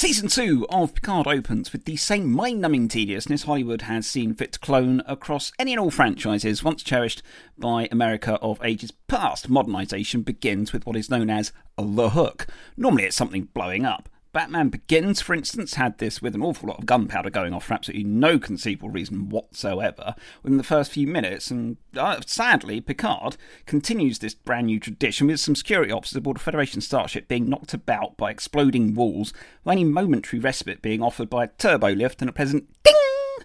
Season 2 of Picard opens with the same mind numbing tediousness Hollywood has seen fit to clone across any and all franchises once cherished by America of ages past. Modernisation begins with what is known as the hook. Normally it's something blowing up. Batman Begins, for instance, had this with an awful lot of gunpowder going off for absolutely no conceivable reason whatsoever within the first few minutes. And uh, sadly, Picard continues this brand new tradition with some security officers aboard a Federation starship being knocked about by exploding walls, with any momentary respite being offered by a turbo lift and a pleasant ding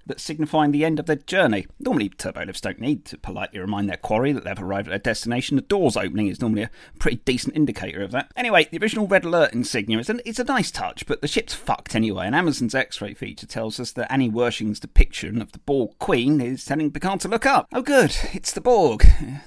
that signifying the end of their journey. Normally, turbolifts don't need to politely remind their quarry that they've arrived at their destination. The doors opening is normally a pretty decent indicator of that. Anyway, the original red alert insignia is, an, it's a nice touch, but the ship's fucked anyway, and Amazon's X-ray feature tells us that Annie Wersching's depiction of the Borg Queen is telling Picard to look up. Oh good, it's the Borg.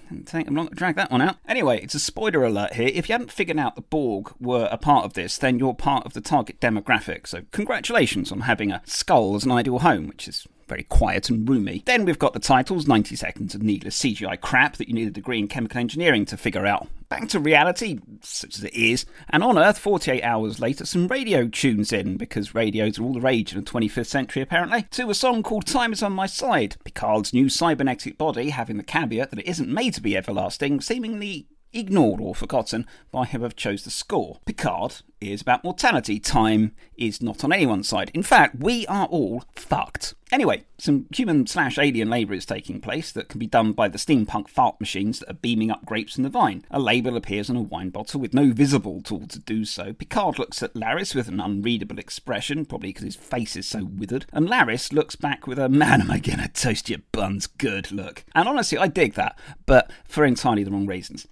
Didn't take them long to drag that one out. Anyway, it's a spoiler alert here. If you hadn't figured out the Borg were a part of this, then you're part of the target demographic, so congratulations on having a skull as an ideal home, which is very quiet and roomy. Then we've got the titles 90 seconds of needless CGI crap that you need a degree in chemical engineering to figure out. Back to reality, such as it is, and on Earth, 48 hours later, some radio tunes in, because radios are all the rage in the 25th century apparently, to a song called Time is on My Side. Picard's new cybernetic body having the caveat that it isn't made to be everlasting, seemingly ignored or forgotten by whoever chose the score. Picard is about mortality. Time is not on anyone's side. In fact, we are all fucked. Anyway, some human slash alien labour is taking place that can be done by the steampunk fart machines that are beaming up grapes in the vine. A label appears on a wine bottle with no visible tool to do so. Picard looks at Laris with an unreadable expression, probably because his face is so withered, and Laris looks back with a man am I gonna toast your buns good look. And honestly, I dig that, but for entirely the wrong reasons.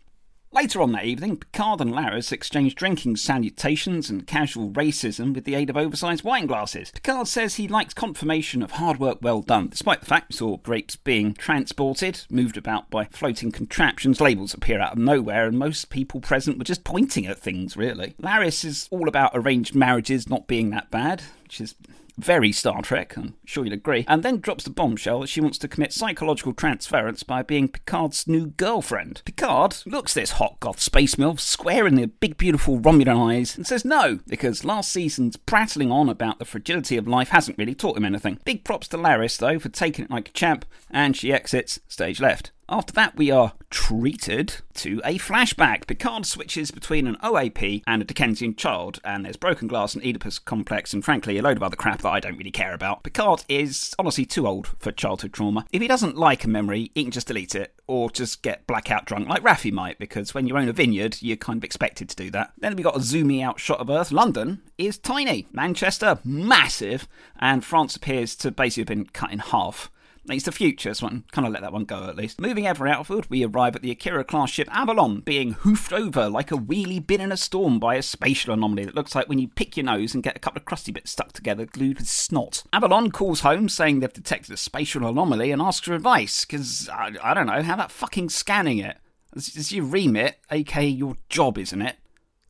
Later on that evening, Picard and Laris exchange drinking salutations and casual racism with the aid of oversized wine glasses. Picard says he likes confirmation of hard work well done, despite the fact we saw grapes being transported, moved about by floating contraptions. Labels appear out of nowhere, and most people present were just pointing at things, really. Laris is all about arranged marriages not being that bad, which is very Star Trek, I'm sure you'd agree, and then drops the bombshell that she wants to commit psychological transference by being Picard's new girlfriend. Picard looks this hot goth space MILF square in the big beautiful Romulan eyes and says no, because last season's prattling on about the fragility of life hasn't really taught him anything. Big props to Laris, though, for taking it like a champ, and she exits stage left. After that, we are treated to a flashback. Picard switches between an OAP and a Dickensian child, and there's broken glass and Oedipus complex, and frankly, a load of other crap that I don't really care about. Picard is honestly too old for childhood trauma. If he doesn't like a memory, he can just delete it, or just get blackout drunk like Raffi might, because when you own a vineyard, you're kind of expected to do that. Then we got a zoomy out shot of Earth. London is tiny, Manchester massive, and France appears to basically have been cut in half. It's the future, so I can kind of let that one go at least. Moving ever outward, we arrive at the Akira class ship Avalon, being hoofed over like a wheelie bin in a storm by a spatial anomaly that looks like when you pick your nose and get a couple of crusty bits stuck together glued with snot. Avalon calls home saying they've detected a spatial anomaly and asks for advice, because I, I, don't know, how about fucking scanning it? It's your remit, aka your job, isn't it?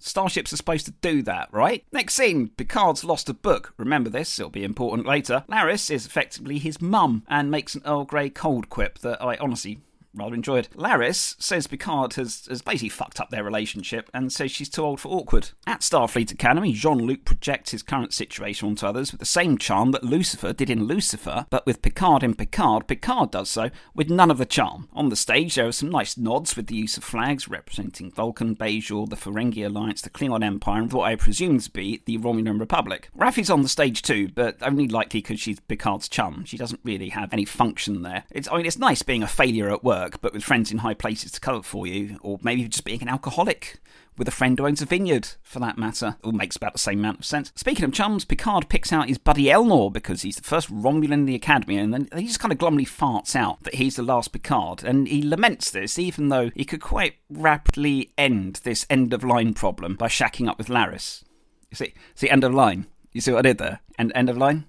Starships are supposed to do that, right? Next scene, Picard's lost a book. Remember this, it'll be important later. Laris is effectively his mum and makes an Earl Grey cold quip that I honestly rather enjoyed. Laris says Picard has, has basically fucked up their relationship and says she's too old for awkward. At Starfleet Academy, Jean Luc projects his current situation onto others with the same charm that Lucifer did in Lucifer, but with Picard in Picard, Picard does so with none of the charm. On the stage, there are some nice nods with the use of flags representing Vulcan, Bajor, the Ferengi Alliance, the Klingon Empire, and what I presume to be the Romulan Republic. Raffi's on the stage too, but only likely because she's Picard's chum. She doesn't really have any function there. It's, I mean, it's nice being a failure at work work, but with friends in high places to cover for you, or maybe just being an alcoholic with a friend who owns a vineyard, for that matter. All makes about the same amount of sense. Speaking of chums, Picard picks out his buddy Elnor because he's the first Romulan in the Academy, and then he just kind of glumly farts out that he's the last Picard, and he laments this, even though he could quite rapidly end this end of line problem by shacking up with Laris. You see, see, end of line. You see what I did there? End, end of line.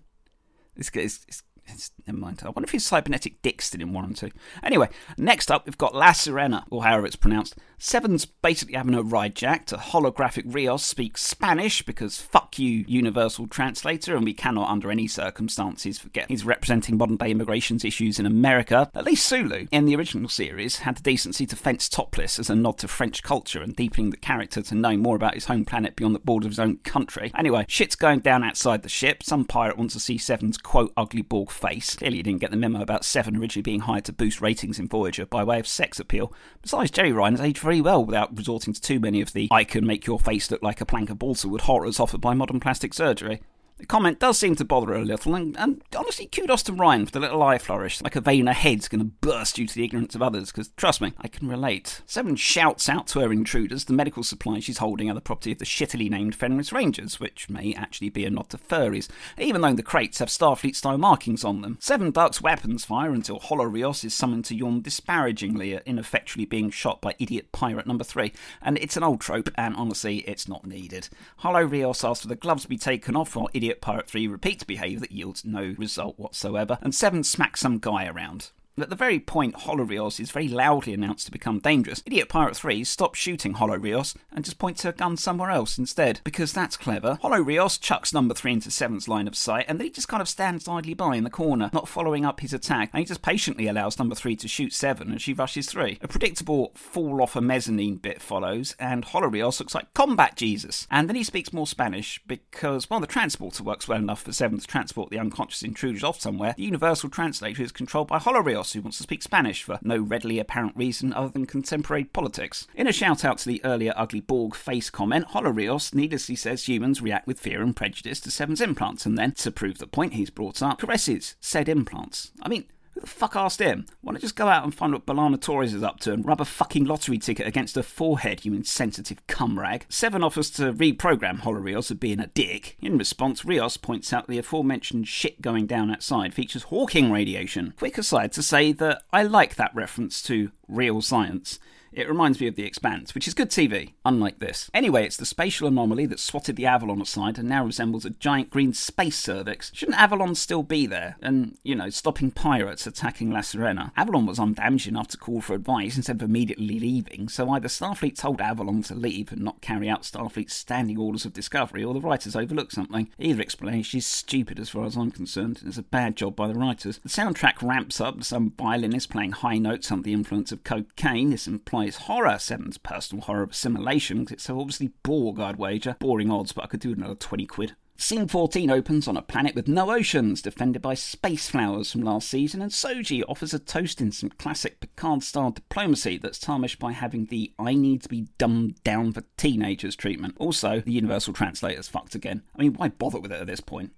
It's, it's, it's it's, never mind. I wonder if his cybernetic dick's still in one and two. Anyway, next up we've got La Sirena, or however it's pronounced. Seven's basically having a ride jack to holographic Rios speaks Spanish because fuck you, Universal Translator, and we cannot under any circumstances forget he's representing modern day immigration's issues in America. At least Sulu, in the original series, had the decency to fence topless as a nod to French culture and deepening the character to know more about his home planet beyond the borders of his own country. Anyway, shit's going down outside the ship. Some pirate wants to see Seven's quote ugly Borg face. Clearly, didn't get the memo about Seven originally being hired to boost ratings in Voyager by way of sex appeal. Besides, Jeri Ryan has aged very well without resorting to too many of the I can make your face look like a plank of balsa wood horrors offered by modern plastic surgery. The comment does seem to bother her a little, and, and, honestly, kudos to Ryan for the little eye flourish, like a vein in her head's going to burst due to the ignorance of others, because trust me, I can relate. Seven shouts out to her intruders the medical supplies she's holding are the property of the shittily named Fenris Rangers, which may actually be a nod to furries, even though the crates have Starfleet style markings on them. Seven ducks weapons fire until Holo Rios is summoned to yawn disparagingly at ineffectually being shot by idiot pirate number three, and it's an old trope, and honestly, it's not needed. Holo Rios asks for the gloves to be taken off while idiot Pirate 3 repeats behaviour that yields no result whatsoever, and 7 smacks some guy around. At the very point Holorios is very loudly announced to become dangerous, Idiot Pirate 3 stops shooting Holorios and just points her gun somewhere else instead, because that's clever. Holorios chucks number 3 into 7's line of sight, and then he just kind of stands idly by in the corner, not following up his attack, and he just patiently allows number 3 to shoot 7 as she rushes through. A predictable fall off a mezzanine bit follows, and Holorios looks like combat Jesus. And then he speaks more Spanish, because while the transporter works well enough for 7 to transport the unconscious intruders off somewhere, the universal translator is controlled by Holorios who wants to speak Spanish for no readily apparent reason other than contemporary politics. In a shout out to the earlier ugly Borg face comment, Holorios needlessly says humans react with fear and prejudice to Seven's implants, and then, to prove the point he's brought up, caresses said implants. I mean, who the fuck asked him? Why not just go out and find what B'Elanna Torres is up to and rub a fucking lottery ticket against her forehead, you insensitive cum rag? Seven offers to reprogram Holorios as being a dick. In response, Rios points out the aforementioned shit going down outside features Hawking radiation. Quick aside to say that I like that reference to real science. It reminds me of The Expanse, which is good TV, unlike this. Anyway, it's the spatial anomaly that swatted the Avalon aside and now resembles a giant green space cervix. Shouldn't Avalon still be there and, you know, stopping pirates attacking La Sirena? Avalon was undamaged enough to call for advice instead of immediately leaving, so either Starfleet told Avalon to leave and not carry out Starfleet's standing orders of discovery, or the writers overlooked something. Either explanation is stupid as far as I'm concerned. and It's a bad job by the writers. The soundtrack ramps up some violinist playing high notes under the influence of cocaine. This implies is horror. Seven's personal horror of assimilation, it's obviously Borg, I'd wager. Boring odds, but I could do another 20 quid. Scene 14 opens on a planet with no oceans, defended by space flowers from last season, and Soji offers a toast in some classic Picard style diplomacy that's tarnished by having the I need to be dumbed down for teenagers treatment. Also, the universal translator's fucked again. I mean, why bother with it at this point?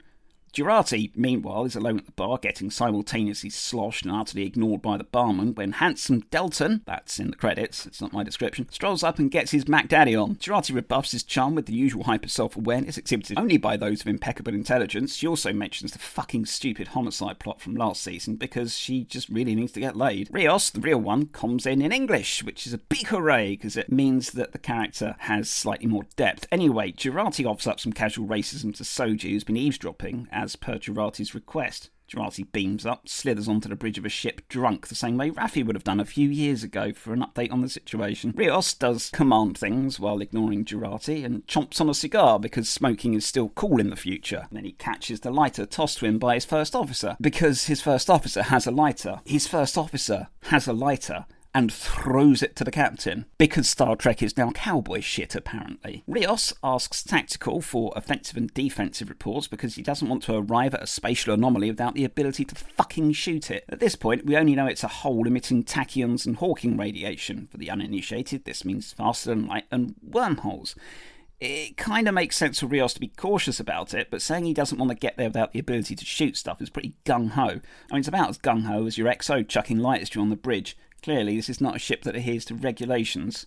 Jurati, meanwhile, is alone at the bar, getting simultaneously sloshed and utterly ignored by the barman when handsome Delton, that's in the credits, it's not my description, strolls up and gets his Mac Daddy on. Jurati rebuffs his charm with the usual hyper self awareness exhibited only by those of impeccable intelligence. She also mentions the fucking stupid homicide plot from last season because she just really needs to get laid. Rios, the real one, comes in in English, which is a big hooray because it means that the character has slightly more depth. Anyway, Jurati offers up some casual racism to Soji, who's been eavesdropping, as per Jurati's request. Jurati beams up, slithers onto the bridge of a ship drunk the same way Raffi would have done a few years ago for an update on the situation. Rios does command things while ignoring Jurati and chomps on a cigar because smoking is still cool in the future. then he catches the lighter tossed to him by his first officer because his first officer has a lighter. His first officer has a lighter and throws it to the captain because Star Trek is now cowboy shit, apparently. Rios asks Tactical for offensive and defensive reports because he doesn't want to arrive at a spatial anomaly without the ability to fucking shoot it. At this point, we only know it's a hole emitting tachyons and Hawking radiation. For the uninitiated, this means faster than light and wormholes it kind of makes sense for Rios to be cautious about it, but saying he doesn't want to get there without the ability to shoot stuff is pretty gung ho. I mean, it's about as gung ho as your XO chucking lighters to you on the bridge. Clearly, this is not a ship that adheres to regulations,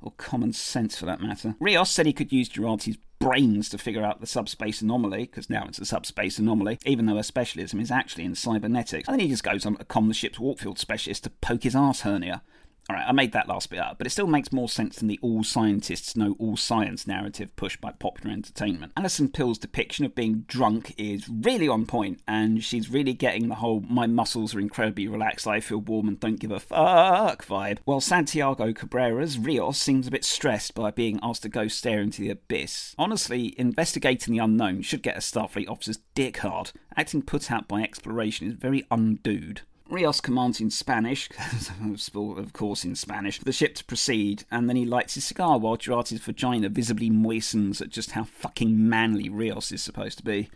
or common sense for that matter. Rios said he could use Jurati's brains to figure out the subspace anomaly, because now it's a subspace anomaly, even though her specialism is actually in cybernetics. And then he just goes on to con the ship's Warpfield specialist to poke his arse hernia. Alright, I made that last bit up, but it still makes more sense than the all scientists know all science narrative pushed by popular entertainment. Alison Pill's depiction of being drunk is really on point, and she's really getting the whole my muscles are incredibly relaxed, I feel warm and don't give a fuck vibe. While Santiago Cabrera's Rios seems a bit stressed by being asked to go stare into the abyss. Honestly, investigating the unknown should get a Starfleet officer's dick hard. Acting put out by exploration is very undude. Rios commands in Spanish, of course in Spanish, the ship to proceed, and then he lights his cigar while Jurati's vagina visibly moistens at just how fucking manly Rios is supposed to be.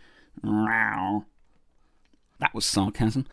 That was sarcasm.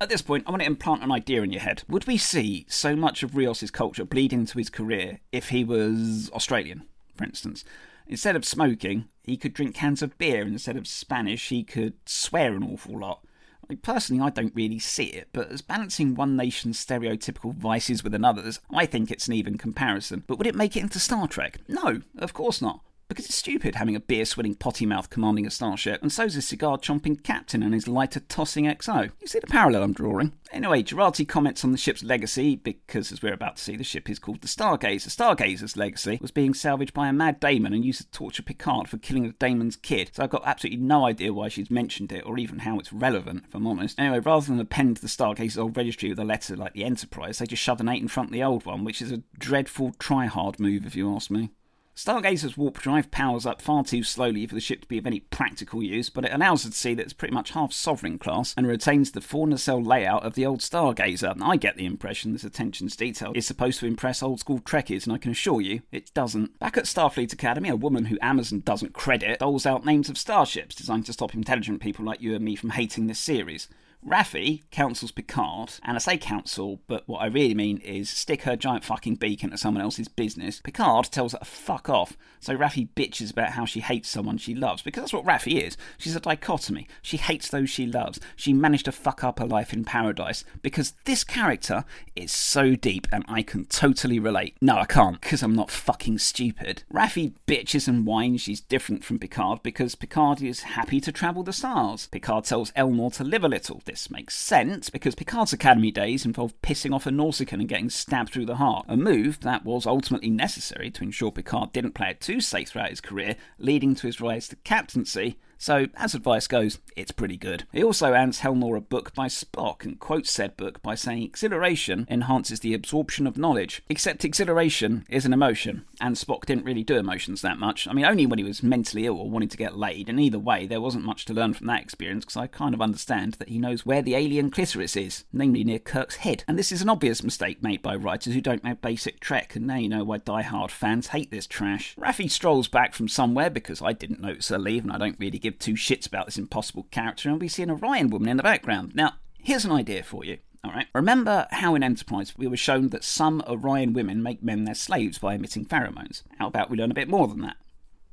At this point, I want to implant an idea in your head. Would we see so much of Rios's culture bleed into his career if he was Australian, for instance? Instead of smoking, he could drink cans of beer. Instead of Spanish, he could swear an awful lot. Mean, personally, I don't really see it, but as balancing one nation's stereotypical vices with another's, I think it's an even comparison. But would it make it into Star Trek? No, of course not because it's stupid having a beer swilling potty mouth commanding a starship, and so's his cigar chomping captain and his lighter tossing XO. You see the parallel I'm drawing? Anyway, Jurati comments on the ship's legacy because, as we're about to see, the ship is called the Stargazer. Stargazer's legacy was being salvaged by a mad DaiMon and used to torture Picard for killing the DaiMon's kid, so I've got absolutely no idea why she's mentioned it or even how it's relevant, if I'm honest. Anyway, rather than append the Stargazer's old registry with a letter like the Enterprise, they just shove an 8 in front of the old one, which is a dreadful try-hard move, if you ask me. Stargazer's warp drive powers up far too slowly for the ship to be of any practical use, but it allows us to see that it's pretty much half sovereign class and retains the four nacelle layout of the old Stargazer. And I get the impression this attention to detail is supposed to impress old school Trekkies, and I can assure you it doesn't. Back at Starfleet Academy, a woman who Amazon doesn't credit doles out names of starships designed to stop intelligent people like you and me from hating this series. Raffi counsels Picard, and I say counsel, but what I really mean is stick her giant fucking beak into someone else's business. Picard tells her to fuck off, so Raffi bitches about how she hates someone she loves, because that's what Raffi is. She's a dichotomy. She hates those she loves. She managed to fuck up her life in paradise, because this character is so deep and I can totally relate. No, I can't, because I'm not fucking stupid. Raffi bitches and whines she's different from Picard because Picard is happy to travel the stars. Picard tells Elnor to live a little. This makes sense because Picard's Academy days involved pissing off a Nausicaan and getting stabbed through the heart, a move that was ultimately necessary to ensure Picard didn't play it too safe throughout his career, leading to his rise to captaincy so, as advice goes, it's pretty good. He also hands Elnor a book by Spock and quotes said book by saying exhilaration enhances the absorption of knowledge. Except exhilaration is an emotion, and Spock didn't really do emotions that much. I mean, only when he was mentally ill or wanting to get laid, and either way, there wasn't much to learn from that experience because I kind of understand that he knows where the alien clitoris is, namely near Kirk's head. And this is an obvious mistake made by writers who don't know basic Trek, and now you know why die-hard fans hate this trash. Raffi strolls back from somewhere because I didn't notice her leave, and I don't really give two shits about this impossible character, and we see an Orion woman in the background. Now, here's an idea for you. All right. Remember how in Enterprise we were shown that some Orion women make men their slaves by emitting pheromones? How about we learn a bit more than that?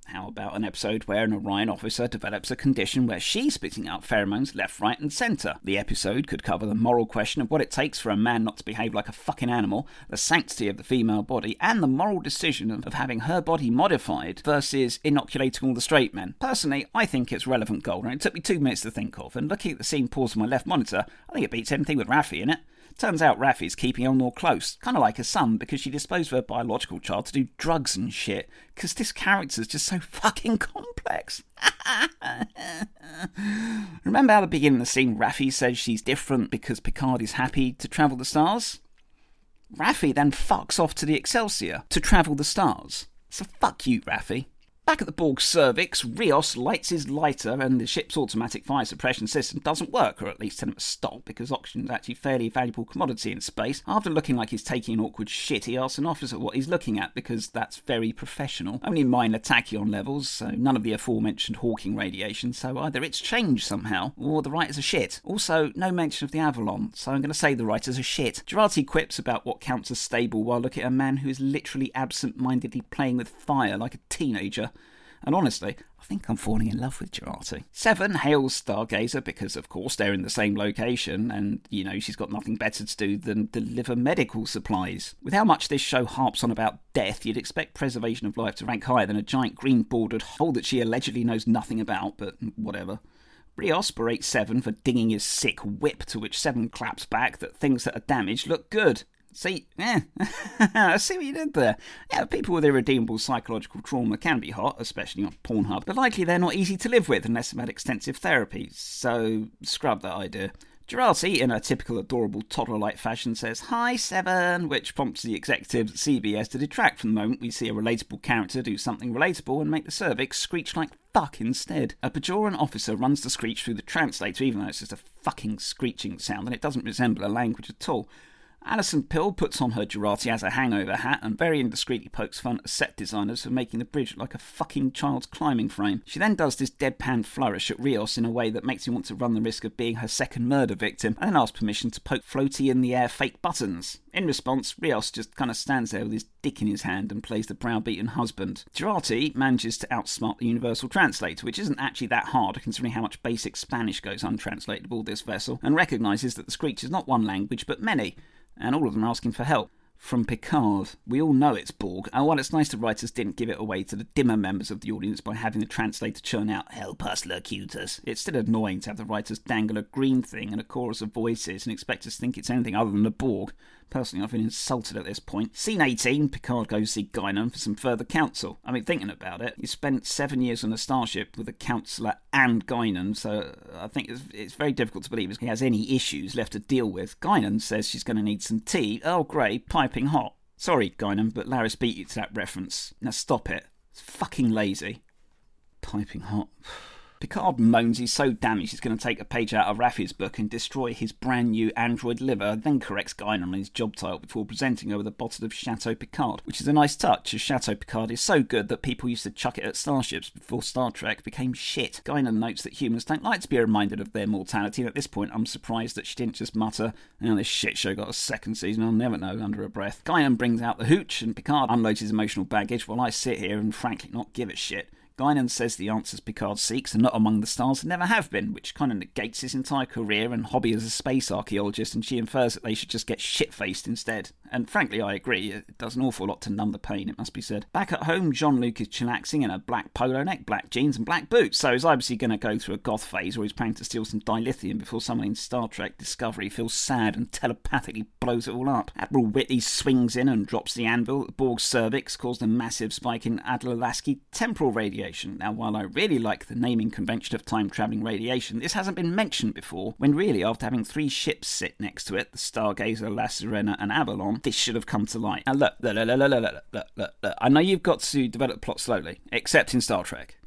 How about an episode where an Orion officer develops a condition where she's spitting out pheromones left, right, and centre? The episode could cover the moral question of what it takes for a man not to behave like a fucking animal, the sanctity of the female body, and the moral decision of having her body modified versus inoculating all the straight men. Personally, I think it's relevant gold, and it took me two minutes to think of, and looking at the scene paused on my left monitor, I think it beats anything with Raffi in it. Turns out Raffi's keeping Elnor close, kind of like her son, because she disposed of her biological child to do drugs and shit. Because this character's just so fucking complex. Remember how at the beginning of the scene Raffi says she's different because Picard is happy to travel the stars? Raffi then fucks off to the Excelsior to travel the stars. So fuck you, Raffi. Back at the Borg cervix, Rios lights his lighter and the ship's automatic fire suppression system doesn't work, or at least tell him to stop, because oxygen is actually a fairly valuable commodity in space. After looking like he's taking an awkward shit, he asks an officer what he's looking at, because that's very professional. Only minor tachyon levels, so none of the aforementioned Hawking radiation, so either it's changed somehow, or the writers are shit. Also, no mention of the Avalon, so I'm going to say the writers are shit. Jurati quips about what counts as stable while looking at a man who is literally absent mindedly playing with fire like a teenager. And honestly, I think I'm falling in love with Jurati. Seven hails Stargazer because, of course, they're in the same location, and, you know, she's got nothing better to do than deliver medical supplies. With how much this show harps on about death, you'd expect preservation of life to rank higher than a giant green bordered hole that she allegedly knows nothing about, but whatever. Rios berates Seven for dinging his sick whip, to which Seven claps back that things that are damaged look good. See, yeah, I see what you did there. Yeah, people with irredeemable psychological trauma can be hot, especially on Pornhub, but likely they're not easy to live with unless they've had extensive therapy, so scrub that idea. Jurati, in a typical adorable toddler-like fashion, says, Hi, Seven, which prompts the executives at CBS to detract from the moment we see a relatable character do something relatable and make the cervix screech like fuck instead. A Bajoran officer runs the screech through the translator, even though it's just a fucking screeching sound and it doesn't resemble a language at all. Alison Pill puts on her Jurati as a hangover hat and very indiscreetly pokes fun at set designers for making the bridge like a fucking child's climbing frame. She then does this deadpan flourish at Rios in a way that makes me want to run the risk of being her second murder victim and then ask permission to poke floaty in the air fake buttons. In response, Rios just kind of stands there with his dick in his hand and plays the browbeaten husband. Jurati manages to outsmart the Universal Translator, which isn't actually that hard considering how much basic Spanish goes untranslatable this vessel, and recognises that the screech is not one language but many and all of them are asking for help. From Picard, we all know it's Borg, and while it's nice the writers didn't give it away to the dimmer members of the audience by having the translator churn out "Help us, Locutus," it's still annoying to have the writers dangle a green thing and a chorus of voices and expect us to think it's anything other than a Borg. Personally, I've been insulted at this point. Scene 18, Picard goes to see Guinan for some further counsel. I mean, thinking about it, he spent seven years on a starship with a counselor and Guinan, so I think it's, it's very difficult to believe he has any issues left to deal with. Guinan says she's going to need some tea. Oh, Earl Grey, piping hot. Sorry, Guinan, but Laris beat you to that reference. Now stop it. It's fucking lazy. Piping hot. Picard moans he's so damaged he's going to take a page out of Raffi's book and destroy his brand new android liver, then corrects Guinan on his job title before presenting her with a bottle of Chateau Picard, which is a nice touch, as Chateau Picard is so good that people used to chuck it at starships before Star Trek became shit. Guinan notes that humans don't like to be reminded of their mortality, and at this point I'm surprised that she didn't just mutter, oh, this shit show got a second season, I'll never know, under her breath. Guinan brings out the hooch, and Picard unloads his emotional baggage while I sit here and frankly not give a shit. Guinan says the answers Picard seeks are not among the stars and never have been, which kind of negates his entire career and hobby as a space archaeologist, and she infers that they should just get shit faced instead. And frankly, I agree, it does an awful lot to numb the pain, it must be said. Back at home, Jean Luc is chillaxing in a black polo neck, black jeans, and black boots, so he's obviously going to go through a goth phase where he's planning to steal some dilithium before someone in Star Trek Discovery feels sad and telepathically blows it all up. Admiral Whitley swings in and drops the anvil. Borg's cervix caused a massive spike in Adler-Lasky temporal radiation radiation. Now, while I really like the naming convention of time travelling radiation, this hasn't been mentioned before, when really, after having three ships sit next to it, the Stargazer, La Sirena, and Avalon, this should have come to light. Now, look, look, look, look, look, look, look, look, look. I know you've got to develop plot slowly, except in Star Trek.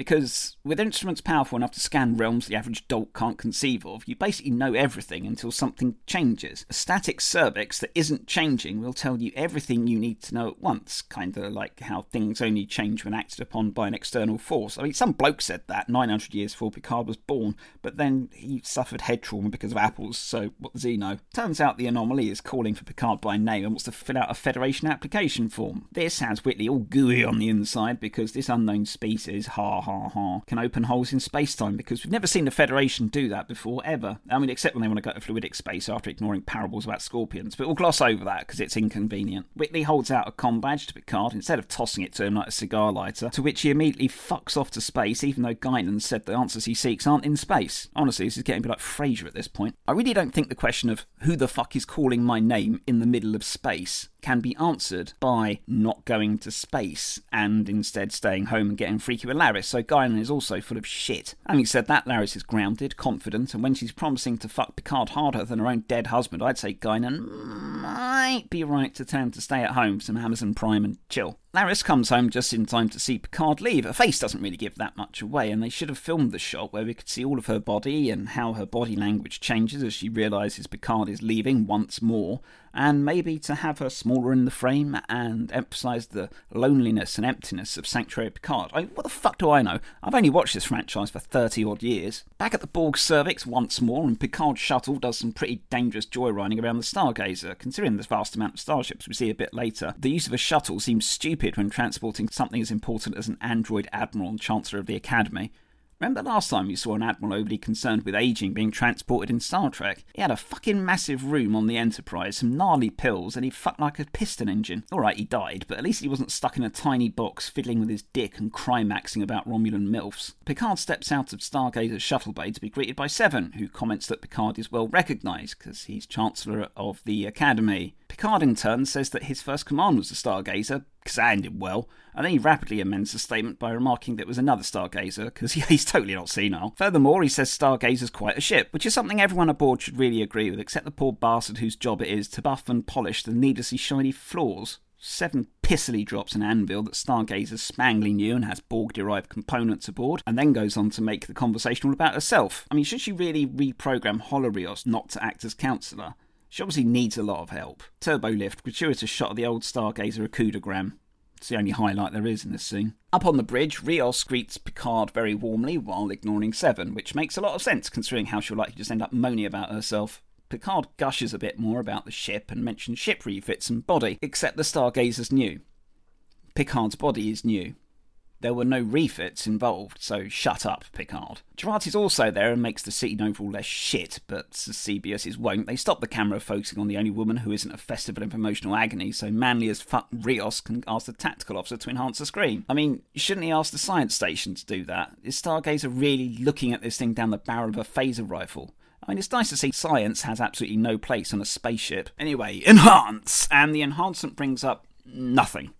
Because with instruments powerful enough to scan realms the average dolt can't conceive of, you basically know everything until something changes. A static cervix that isn't changing will tell you everything you need to know at once, kinda like how things only change when acted upon by an external force. I mean, some bloke said that 900 years before Picard was born, but then he suffered head trauma because of apples, so what does he know? Turns out the anomaly is calling for Picard by name and wants to fill out a Federation application form. This has Whitley all gooey on the inside because this unknown species, ha ha ha ha, can open holes in space time because we've never seen the Federation do that before, ever. I mean, except when they want to go to fluidic space after ignoring parables about scorpions, but we'll gloss over that because it's inconvenient. Whitley holds out a com badge to Picard instead of tossing it to him like a cigar lighter, to which he immediately fucks off to space, even though Guinan said the answers he seeks aren't in space. Honestly, this is getting a bit like Frasier at this point. I really don't think the question of who the fuck is calling my name in the middle of space can be answered by not going to space and instead staying home and getting freaky with Laris. So Guinan is also full of shit. Having said that, Laris is grounded, confident, and when she's promising to fuck Picard harder than her own dead husband, I'd say Guinan might be right to him to stay at home, some Amazon Prime, and chill. Laris comes home just in time to see Picard leave. Her face doesn't really give that much away, and they should have filmed the shot where we could see all of her body and how her body language changes as she realises Picard is leaving once more, and maybe to have her smaller in the frame and emphasise the loneliness and emptiness of Sanctuary Picard. I, what the fuck do I know? I've only watched this franchise for 30 odd years. Back at the Borg cervix once more, and Picard's shuttle does some pretty dangerous joyriding around the Stargazer. Considering the vast amount of starships we see a bit later, the use of a shuttle seems stupid stupid when transporting something as important as an android admiral and chancellor of the Academy. Remember last time you saw an admiral overly concerned with aging being transported in Star Trek? He had a fucking massive room on the Enterprise, some gnarly pills, and he fucked like a piston engine. Alright, he died, but at least he wasn't stuck in a tiny box fiddling with his dick and crimaxing about Romulan MILFs. Picard steps out of Stargazer's shuttle bay to be greeted by Seven, who comments that Picard is well recognised because he's Chancellor of the Academy. Picard in turn says that his first command was a Stargazer, because Anne did well, and then he rapidly amends the statement by remarking that it was another Stargazer, because yeah, he's totally not senile. Furthermore, he says Stargazer's quite a ship, which is something everyone aboard should really agree with, except the poor bastard whose job it is to buff and polish the needlessly shiny floors. Seven pissily drops an anvil that Stargazer's spangly new and has Borg derived components aboard, and then goes on to make the conversation all about herself. I mean, should she really reprogram Holorios not to act as counsellor? She obviously needs a lot of help. Turbo lift, gratuitous shot of the old Stargazer Okudagram. It's the only highlight there is in this scene. Up on the bridge, Rios greets Picard very warmly while ignoring Seven, which makes a lot of sense considering how she'll likely just end up moaning about herself. Picard gushes a bit more about the ship and mentions ship refits and body, except the Stargazer's new. Picard's body is new. There were no refits involved, so shut up, Picard. Jurati's also there and makes the scene overall less shit, but CBS's won't, they stop the camera focusing on the only woman who isn't a festival of emotional agony, so manly as fuck Rios can ask the tactical officer to enhance the screen. I mean, shouldn't he ask the science station to do that? Is Stargazer really looking at this thing down the barrel of a phaser rifle? I mean, it's nice to see science has absolutely no place on a spaceship. Anyway, enhance! And the enhancement brings up nothing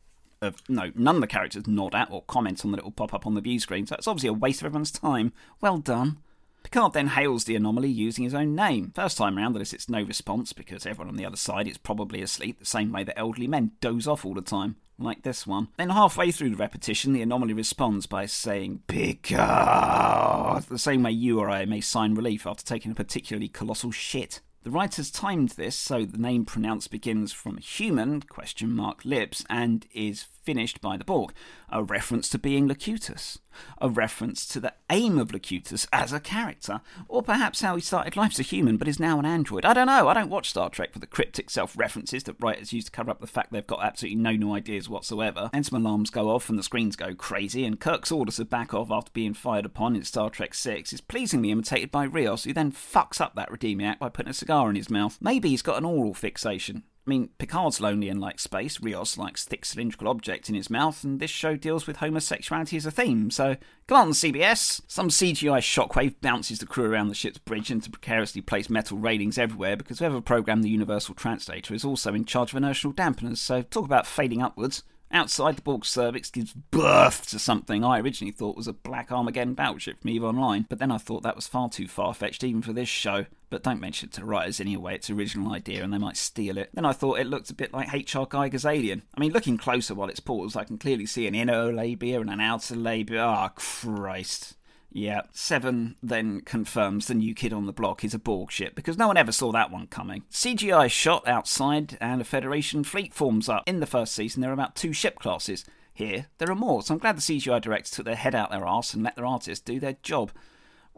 of no, none of the characters nod at or comment on the little pop up on the view screen, so it's obviously a waste of everyone's time. Well done. Picard then hails the anomaly using his own name. First time round, that it's no response because everyone on the other side is probably asleep, the same way that elderly men doze off all the time, like this one. Then, halfway through the repetition, the anomaly responds by saying, Picard, the same way you or I may sign relief after taking a particularly colossal shit. The writers timed this so the name pronounced begins from human question mark lips and is finished by the Borg, a reference to being Locutus, a reference to the aim of Locutus as a character, or perhaps how he started life as a human but is now an android. I don't know. I don't watch Star Trek for the cryptic self references that writers use to cover up the fact they've got absolutely no new ideas whatsoever. And some alarms go off and the screens go crazy, and Kirk's orders to back off after being fired upon in Star Trek 6 is pleasingly imitated by Rios, who then fucks up that redeeming act by putting a cigar in his mouth. Maybe he's got an oral fixation. I mean, Picard's lonely and likes space, Rios likes thick cylindrical objects in his mouth, and this show deals with homosexuality as a theme, so come on, CBS! Some CGI shockwave bounces the crew around the ship's bridge into precariously placed metal railings everywhere because whoever programmed the Universal Translator is also in charge of inertial dampeners, so talk about fading upwards. Outside, the Borg cervix gives birth to something I originally thought was a black Armageddon battleship from EVE Online, but then I thought that was far too far fetched even for this show. But don't mention it to writers anyway, it's original idea and they might steal it. Then I thought it looked a bit like H.R. Giger's Alien. I mean, looking closer while it's paused, I can clearly see an inner labia and an outer labia. Ah, oh, Christ. Yeah, Seven then confirms the new kid on the block is a Borg ship because no one ever saw that one coming. CGI shot outside and a Federation fleet forms up. In the first season, there are about two ship classes. Here, there are more, so I'm glad the CGI directors took their head out their arse and let their artists do their job.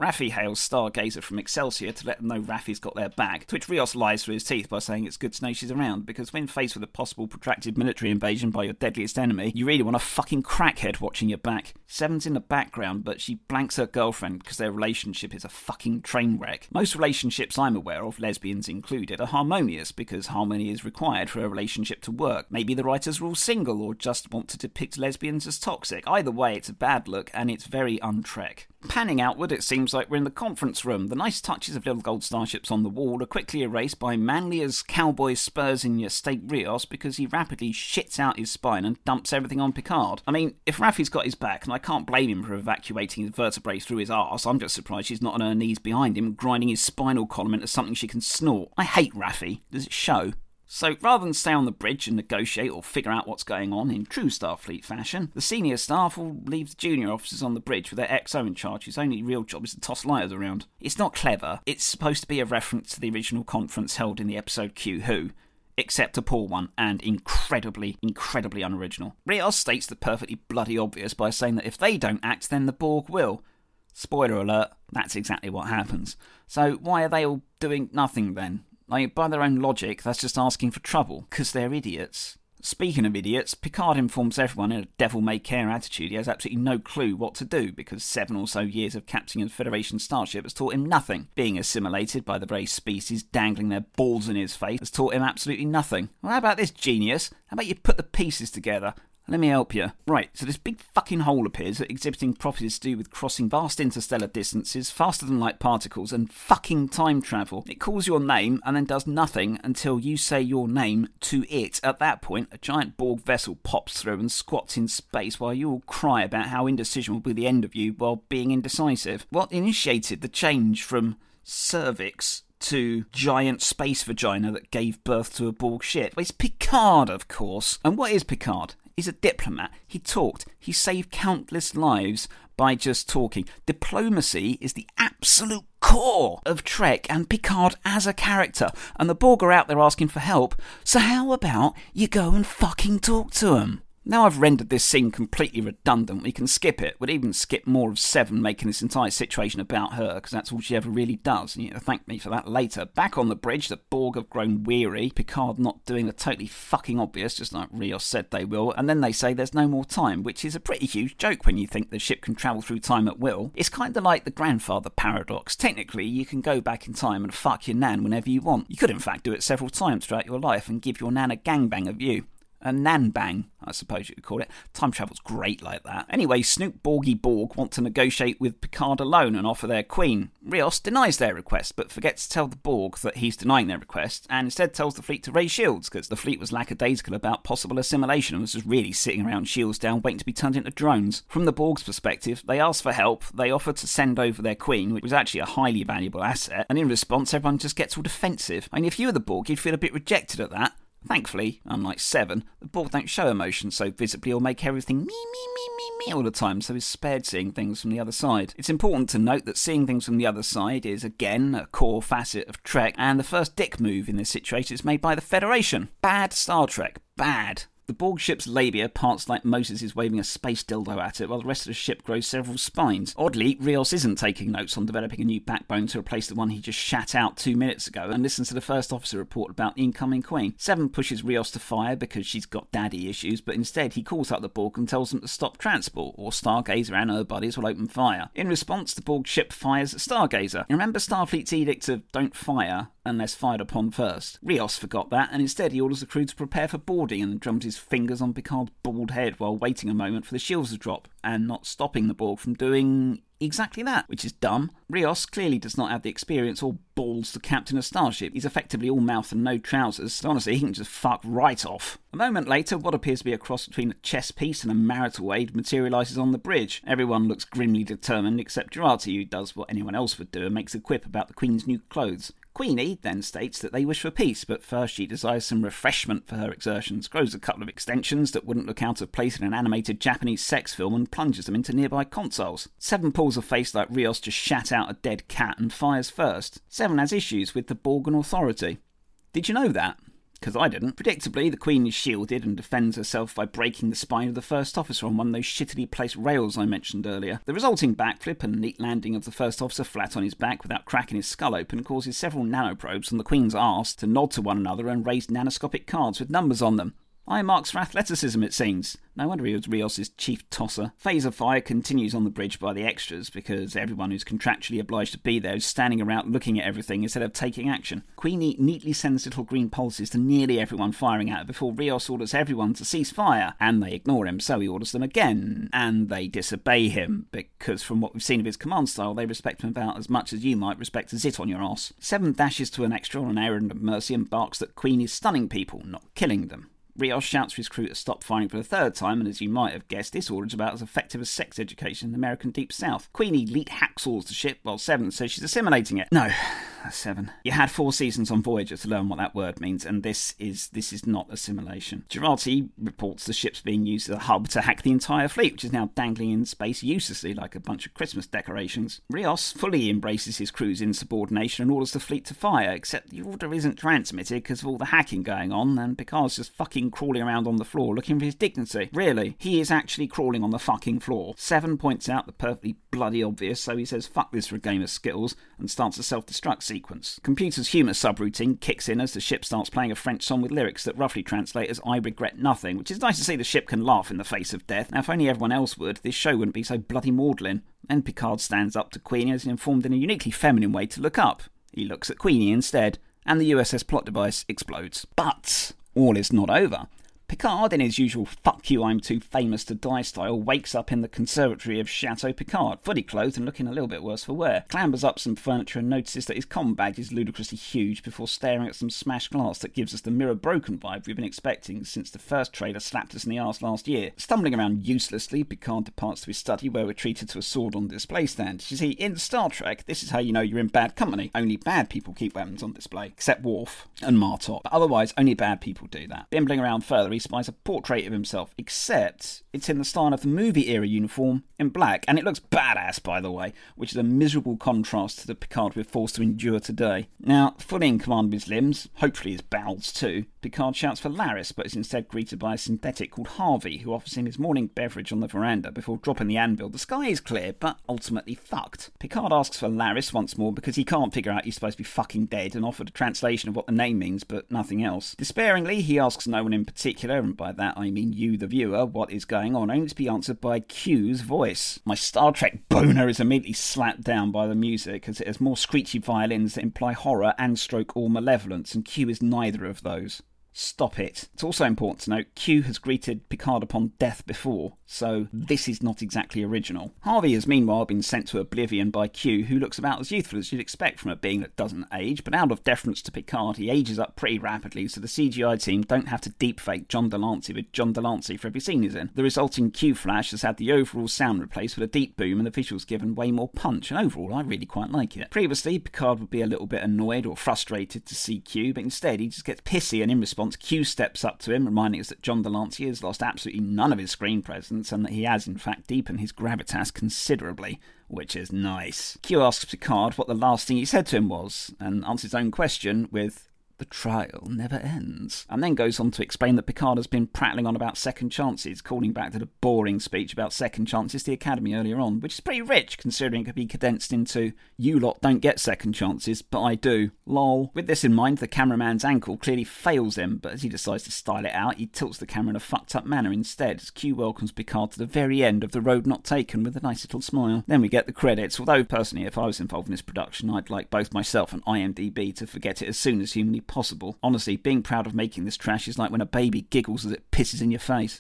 Raffi hails Stargazer from Excelsior to let them know Raffi's got their back, to which Rios lies through his teeth by saying it's good to know she's around, because when faced with a possible protracted military invasion by your deadliest enemy, you really want a fucking crackhead watching your back. Seven's in the background, but she blanks her girlfriend because their relationship is a fucking train wreck. Most relationships I'm aware of, lesbians included, are harmonious because harmony is required for a relationship to work. Maybe the writers are all single or just want to depict lesbians as toxic. Either way, it's a bad look and it's very untrek. Panning outward, it seems like we're in the conference room. The nice touches of little gold starships on the wall are quickly erased by manly as cowboy spurs in your state Rios because he rapidly shits out his spine and dumps everything on Picard. I mean, if Raffi's got his back, and I can't blame him for evacuating his vertebrae through his arse, I'm just surprised she's not on her knees behind him, grinding his spinal column into something she can snort. I hate Raffi. Does it show? So rather than stay on the bridge and negotiate or figure out what's going on in true Starfleet fashion, the senior staff will leave the junior officers on the bridge with their XO in charge, whose only real job is to toss lighters around. It's not clever. It's supposed to be a reference to the original conference held in the episode Q Who, except a poor one and incredibly, incredibly unoriginal. Rios states the perfectly bloody obvious by saying that if they don't act, then the Borg will. Spoiler alert, that's exactly what happens. So why are they all doing nothing then? Like, by their own logic, that's just asking for trouble, because they're idiots. Speaking of idiots, Picard informs everyone in a devil may care attitude he has absolutely no clue what to do because seven or so years of captaining a Federation starship has taught him nothing. Being assimilated by the very species dangling their balls in his face has taught him absolutely nothing. Well, how about this, genius? How about you put the pieces together? Let me help you. Right, so this big fucking hole appears exhibiting properties to do with crossing vast interstellar distances, faster than light particles, and fucking time travel. It calls your name and then does nothing until you say your name to it. At that point, a giant Borg vessel pops through and squats in space while you all cry about how indecision will be the end of you while being indecisive. What initiated the change from cervix to giant space vagina that gave birth to a Borg ship? It's Picard, of course. And what is Picard? He's a diplomat. He talked. He saved countless lives by just talking. Diplomacy is the absolute core of Trek and Picard as a character. And the Borg are out there asking for help. So how about you go and fucking talk to them? Now I've rendered this scene completely redundant, we can skip it. We'd even skip more of Seven making this entire situation about her, because that's all she ever really does. And you thank me for that later. Back on the bridge, the Borg have grown weary, Picard not doing the totally fucking obvious, just like Rios said they will, and then they say there's no more time, which is a pretty huge joke when you think the ship can travel through time at will. It's kind of like the grandfather paradox. Technically, you can go back in time and fuck your nan whenever you want. You could in fact do it several times throughout your life and give your nan a gangbang of you a nan bang, I suppose you could call it. Time travel's great like that. Anyway, Snoop Borgy Borg want to negotiate with Picard alone and offer their queen. Rios denies their request, but forgets to tell the Borg that he's denying their request, and instead tells the fleet to raise shields, because the fleet was lackadaisical about possible assimilation and was just really sitting around shields down waiting to be turned into drones. From the Borg's perspective, they ask for help, they offer to send over their queen, which was actually a highly valuable asset, and in response, everyone just gets all defensive. I mean, if you were the Borg, you'd feel a bit rejected at that. Thankfully, unlike Seven, the Borg don't show emotion so visibly or make everything me, me, me, me, me all the time, so he's spared seeing things from the other side. It's important to note that seeing things from the other side is, again, a core facet of Trek, and the first dick move in this situation is made by the Federation. Bad Star Trek. Bad. The Borg ship's labia parts like Moses is waving a space dildo at it, while the rest of the ship grows several spines. Oddly, Rios isn't taking notes on developing a new backbone to replace the one he just shat out two minutes ago, and listens to the first officer report about the incoming queen. Seven pushes Rios to fire because she's got daddy issues, but instead he calls up the Borg and tells them to stop transport, or Stargazer and her buddies will open fire. In response, the Borg ship fires at Stargazer. Remember Starfleet's edict of don't fire unless fired upon first. Rios forgot that, and instead he orders the crew to prepare for boarding and drums his fingers on Picard's bald head while waiting a moment for the shields to drop, and not stopping the Borg from doing exactly that, which is dumb. Rios clearly does not have the experience or balls to captain a starship. He's effectively all mouth and no trousers, so honestly, he can just fuck right off. A moment later, what appears to be a cross between a chess piece and a marital aid materialises on the bridge. Everyone looks grimly determined except Jurati, who does what anyone else would do and makes a quip about the Queen's new clothes. Queenie then states that they wish for peace, but first she desires some refreshment for her exertions, grows a couple of extensions that wouldn't look out of place in an animated Japanese sex film, and plunges them into nearby consoles. Seven pulls a face like Rios just shat out a dead cat and fires first. Seven has issues with the Borg Authority. Did you know that? Because I didn't. Predictably, the Queen is shielded and defends herself by breaking the spine of the first officer on one of those shittily placed rails I mentioned earlier. The resulting backflip and neat landing of the first officer flat on his back without cracking his skull open causes several nanoprobes on the Queen's arse to nod to one another and raise nanoscopic cards with numbers on them. High marks for athleticism, it seems. No wonder he was Rios' chief tosser. Phaser fire continues on the bridge by the extras because everyone who's contractually obliged to be there is standing around looking at everything instead of taking action. Queenie neatly sends little green pulses to nearly everyone firing at her before Rios orders everyone to cease fire, and they ignore him, so he orders them again, and they disobey him because from what we've seen of his command style, they respect him about as much as you might respect a zit on your ass. Seven dashes to an extra on an errand of mercy and barks that Queen is stunning people, not killing them. Rios shouts for his crew to stop firing for the third time, and as you might have guessed, this order is about as effective as sex education in the American Deep South. Queenie leet hacksaws the ship, while Seven says she's assimilating it. No, seven. You had four seasons on Voyager to learn what that word means, and this is this is not assimilation. Jurati reports the ship's being used as a hub to hack the entire fleet, which is now dangling in space uselessly like a bunch of Christmas decorations. Rios fully embraces his crew's insubordination and orders the fleet to fire, except the order isn't transmitted because of all the hacking going on, and Picard's just fucking crawling around on the floor looking for his dignity. Really, he is actually crawling on the fucking floor. Seven points out the perfectly bloody obvious, so he says fuck this for a game of Skittles and starts a self-destruct sequence. Computer's humour subroutine kicks in as the ship starts playing a French song with lyrics that roughly translate as I regret nothing, which is nice to see the ship can laugh in the face of death. Now, if only everyone else would, this show wouldn't be so bloody maudlin. Then Picard stands up to Queenie as informed in a uniquely feminine way to look up. He looks at Queenie instead, and the USS plot device explodes. But all is not over. Picard, in his usual fuck you, I'm too famous to die style, wakes up in the conservatory of Chateau Picard, fully clothed and looking a little bit worse for wear. Clambers up some furniture and notices that his com badge is ludicrously huge before staring at some smashed glass that gives us the mirror broken vibe we've been expecting since the first trailer slapped us in the arse last year. Stumbling around uselessly, Picard departs to his study where we're treated to a sword on display stand. You see, in Star Trek, this is how you know you're in bad company. Only bad people keep weapons on display, except Worf and Martok. But otherwise, only bad people do that. Bimbling around further, he spies a portrait of himself, except it's in the style of the movie era uniform in black, and it looks badass, by the way, which is a miserable contrast to the Picard we're forced to endure today. Now, fully in command of his limbs, hopefully his bowels too, Picard shouts for Laris, but is instead greeted by a synthetic called Harvey, who offers him his morning beverage on the veranda before dropping the anvil. The sky is clear, but ultimately fucked. Picard asks for Laris once more because he can't figure out he's supposed to be fucking dead and offered a translation of what the name means, but nothing else. Despairingly, he asks no one in particular, and by that I mean you, the viewer, what is going on, only to be answered by Q's voice. My Star Trek boner is immediately slapped down by the music, as it has more screechy violins that imply horror and stroke all malevolence, and Q is neither of those. Stop it. It's also important to note Q has greeted Picard upon death before, so this is not exactly original. Harvey has meanwhile been sent to oblivion by Q, who looks about as youthful as you'd expect from a being that doesn't age, but out of deference to Picard, he ages up pretty rapidly, so the CGI team don't have to deepfake John de Lancie with John de Lancie for every scene he's in. The resulting Q flash has had the overall sound replaced with a deep boom and the visuals given way more punch, and overall I really quite like it. Previously, Picard would be a little bit annoyed or frustrated to see Q, but instead he just gets pissy and in response Q steps up to him, reminding us that John de Lancie has lost absolutely none of his screen presence and that he has, in fact, deepened his gravitas considerably, which is nice. Q asks Picard what the last thing he said to him was, and answers his own question with, the trial never ends. And then goes on to explain that Picard has been prattling on about second chances, calling back to the boring speech about second chances to the Academy earlier on, which is pretty rich considering it could be condensed into you lot don't get second chances, but I do. Lol. With this in mind, the cameraman's ankle clearly fails him, but as he decides to style it out, he tilts the camera in a fucked up manner instead, as Q welcomes Picard to the very end of the road not taken with a nice little smile. Then we get the credits, although personally, if I was involved in this production, I'd like both myself and IMDb to forget it as soon as humanly possible. Honestly, being proud of making this trash is like when a baby giggles as it pisses in your face.